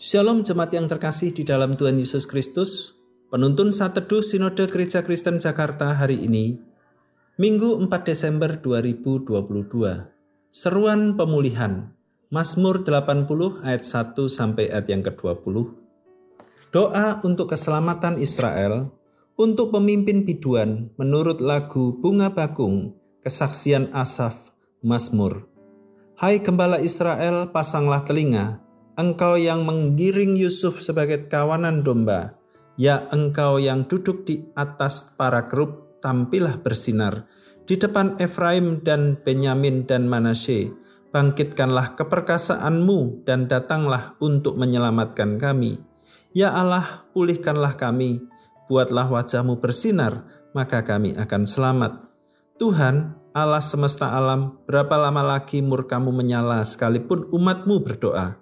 Shalom jemaat yang terkasih di dalam Tuhan Yesus Kristus. Penuntun saat teduh Sinode Gereja Kristen Jakarta hari ini, Minggu 4 Desember 2022. Seruan pemulihan. Mazmur 80 ayat 1 sampai ayat yang ke-20. Doa untuk keselamatan Israel untuk pemimpin biduan menurut lagu Bunga Bakung, kesaksian Asaf, Mazmur. Hai gembala Israel, pasanglah telinga, engkau yang menggiring Yusuf sebagai kawanan domba, ya engkau yang duduk di atas para kerub, tampillah bersinar. Di depan Efraim dan Benyamin dan Manasye, bangkitkanlah keperkasaanmu dan datanglah untuk menyelamatkan kami. Ya Allah, pulihkanlah kami, buatlah wajahmu bersinar, maka kami akan selamat. Tuhan, Allah semesta alam, berapa lama lagi murkamu menyala sekalipun umatmu berdoa?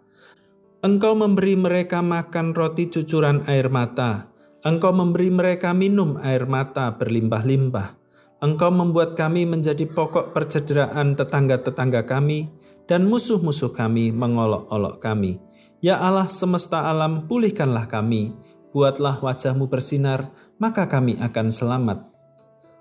Engkau memberi mereka makan roti cucuran air mata. Engkau memberi mereka minum air mata berlimpah-limpah. Engkau membuat kami menjadi pokok percederaan tetangga-tetangga kami, dan musuh-musuh kami mengolok-olok kami. Ya Allah semesta alam, pulihkanlah kami. Buatlah wajahmu bersinar, maka kami akan selamat.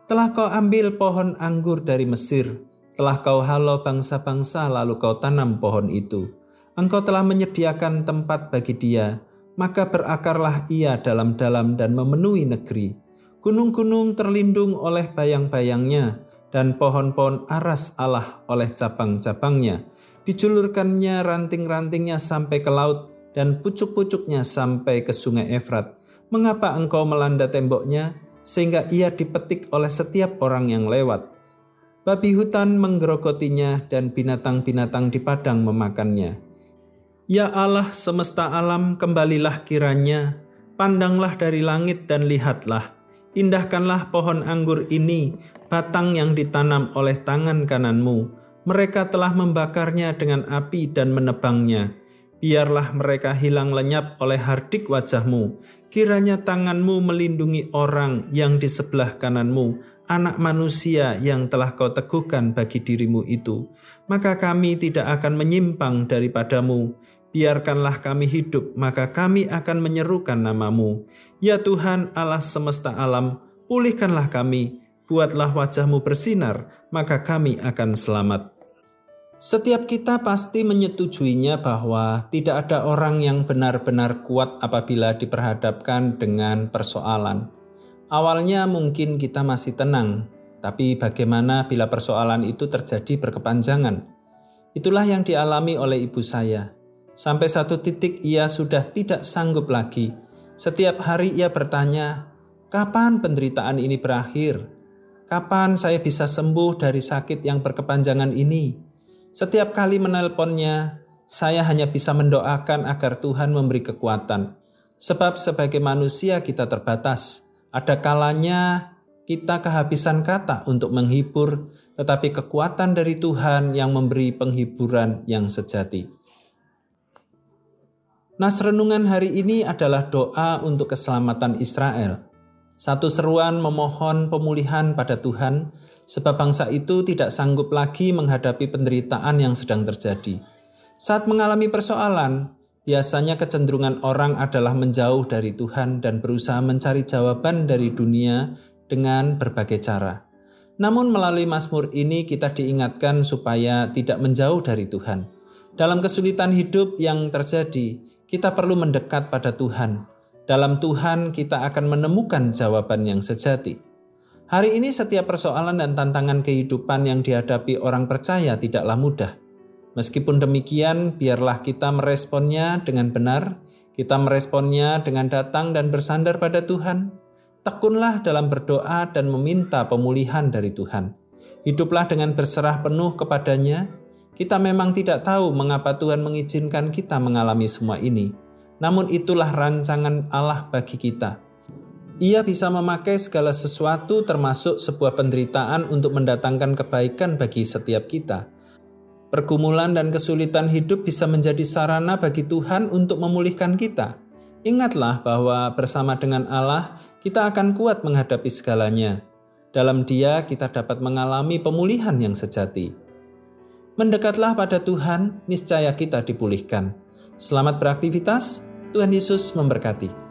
Telah kau ambil pohon anggur dari Mesir, telah kau halau bangsa-bangsa lalu kau tanam pohon itu Engkau telah menyediakan tempat bagi dia, maka berakarlah ia dalam-dalam dan memenuhi negeri. Gunung-gunung terlindung oleh bayang-bayangnya, dan pohon-pohon aras Allah oleh cabang-cabangnya. Dijulurkannya ranting-rantingnya sampai ke laut, dan pucuk-pucuknya sampai ke sungai Efrat. Mengapa engkau melanda temboknya, sehingga ia dipetik oleh setiap orang yang lewat? Babi hutan menggerogotinya, dan binatang-binatang di padang memakannya. Ya Allah semesta alam, kembalilah kiranya, pandanglah dari langit dan lihatlah, indahkanlah pohon anggur ini, batang yang ditanam oleh tangan kananmu. Mereka telah membakarnya dengan api dan menebangnya. Biarlah mereka hilang lenyap oleh hardik wajahmu. Kiranya tanganmu melindungi orang yang di sebelah kananmu, anak manusia yang telah kau teguhkan bagi dirimu itu. Maka kami tidak akan menyimpang daripadamu biarkanlah kami hidup, maka kami akan menyerukan namamu. Ya Tuhan Allah semesta alam, pulihkanlah kami, buatlah wajahmu bersinar, maka kami akan selamat. Setiap kita pasti menyetujuinya bahwa tidak ada orang yang benar-benar kuat apabila diperhadapkan dengan persoalan. Awalnya mungkin kita masih tenang, tapi bagaimana bila persoalan itu terjadi berkepanjangan? Itulah yang dialami oleh ibu saya. Sampai satu titik ia sudah tidak sanggup lagi. Setiap hari ia bertanya, "Kapan penderitaan ini berakhir? Kapan saya bisa sembuh dari sakit yang berkepanjangan ini?" Setiap kali menelponnya, saya hanya bisa mendoakan agar Tuhan memberi kekuatan. Sebab sebagai manusia kita terbatas. Ada kalanya kita kehabisan kata untuk menghibur, tetapi kekuatan dari Tuhan yang memberi penghiburan yang sejati. Nas renungan hari ini adalah doa untuk keselamatan Israel. Satu seruan memohon pemulihan pada Tuhan, sebab bangsa itu tidak sanggup lagi menghadapi penderitaan yang sedang terjadi. Saat mengalami persoalan, biasanya kecenderungan orang adalah menjauh dari Tuhan dan berusaha mencari jawaban dari dunia dengan berbagai cara. Namun, melalui Mazmur ini, kita diingatkan supaya tidak menjauh dari Tuhan. Dalam kesulitan hidup yang terjadi, kita perlu mendekat pada Tuhan. Dalam Tuhan, kita akan menemukan jawaban yang sejati. Hari ini, setiap persoalan dan tantangan kehidupan yang dihadapi orang percaya tidaklah mudah. Meskipun demikian, biarlah kita meresponnya dengan benar. Kita meresponnya dengan datang dan bersandar pada Tuhan. Tekunlah dalam berdoa dan meminta pemulihan dari Tuhan. Hiduplah dengan berserah penuh kepadanya kita memang tidak tahu mengapa Tuhan mengizinkan kita mengalami semua ini. Namun itulah rancangan Allah bagi kita. Ia bisa memakai segala sesuatu termasuk sebuah penderitaan untuk mendatangkan kebaikan bagi setiap kita. Pergumulan dan kesulitan hidup bisa menjadi sarana bagi Tuhan untuk memulihkan kita. Ingatlah bahwa bersama dengan Allah, kita akan kuat menghadapi segalanya. Dalam Dia, kita dapat mengalami pemulihan yang sejati. Mendekatlah pada Tuhan, niscaya kita dipulihkan. Selamat beraktivitas, Tuhan Yesus memberkati.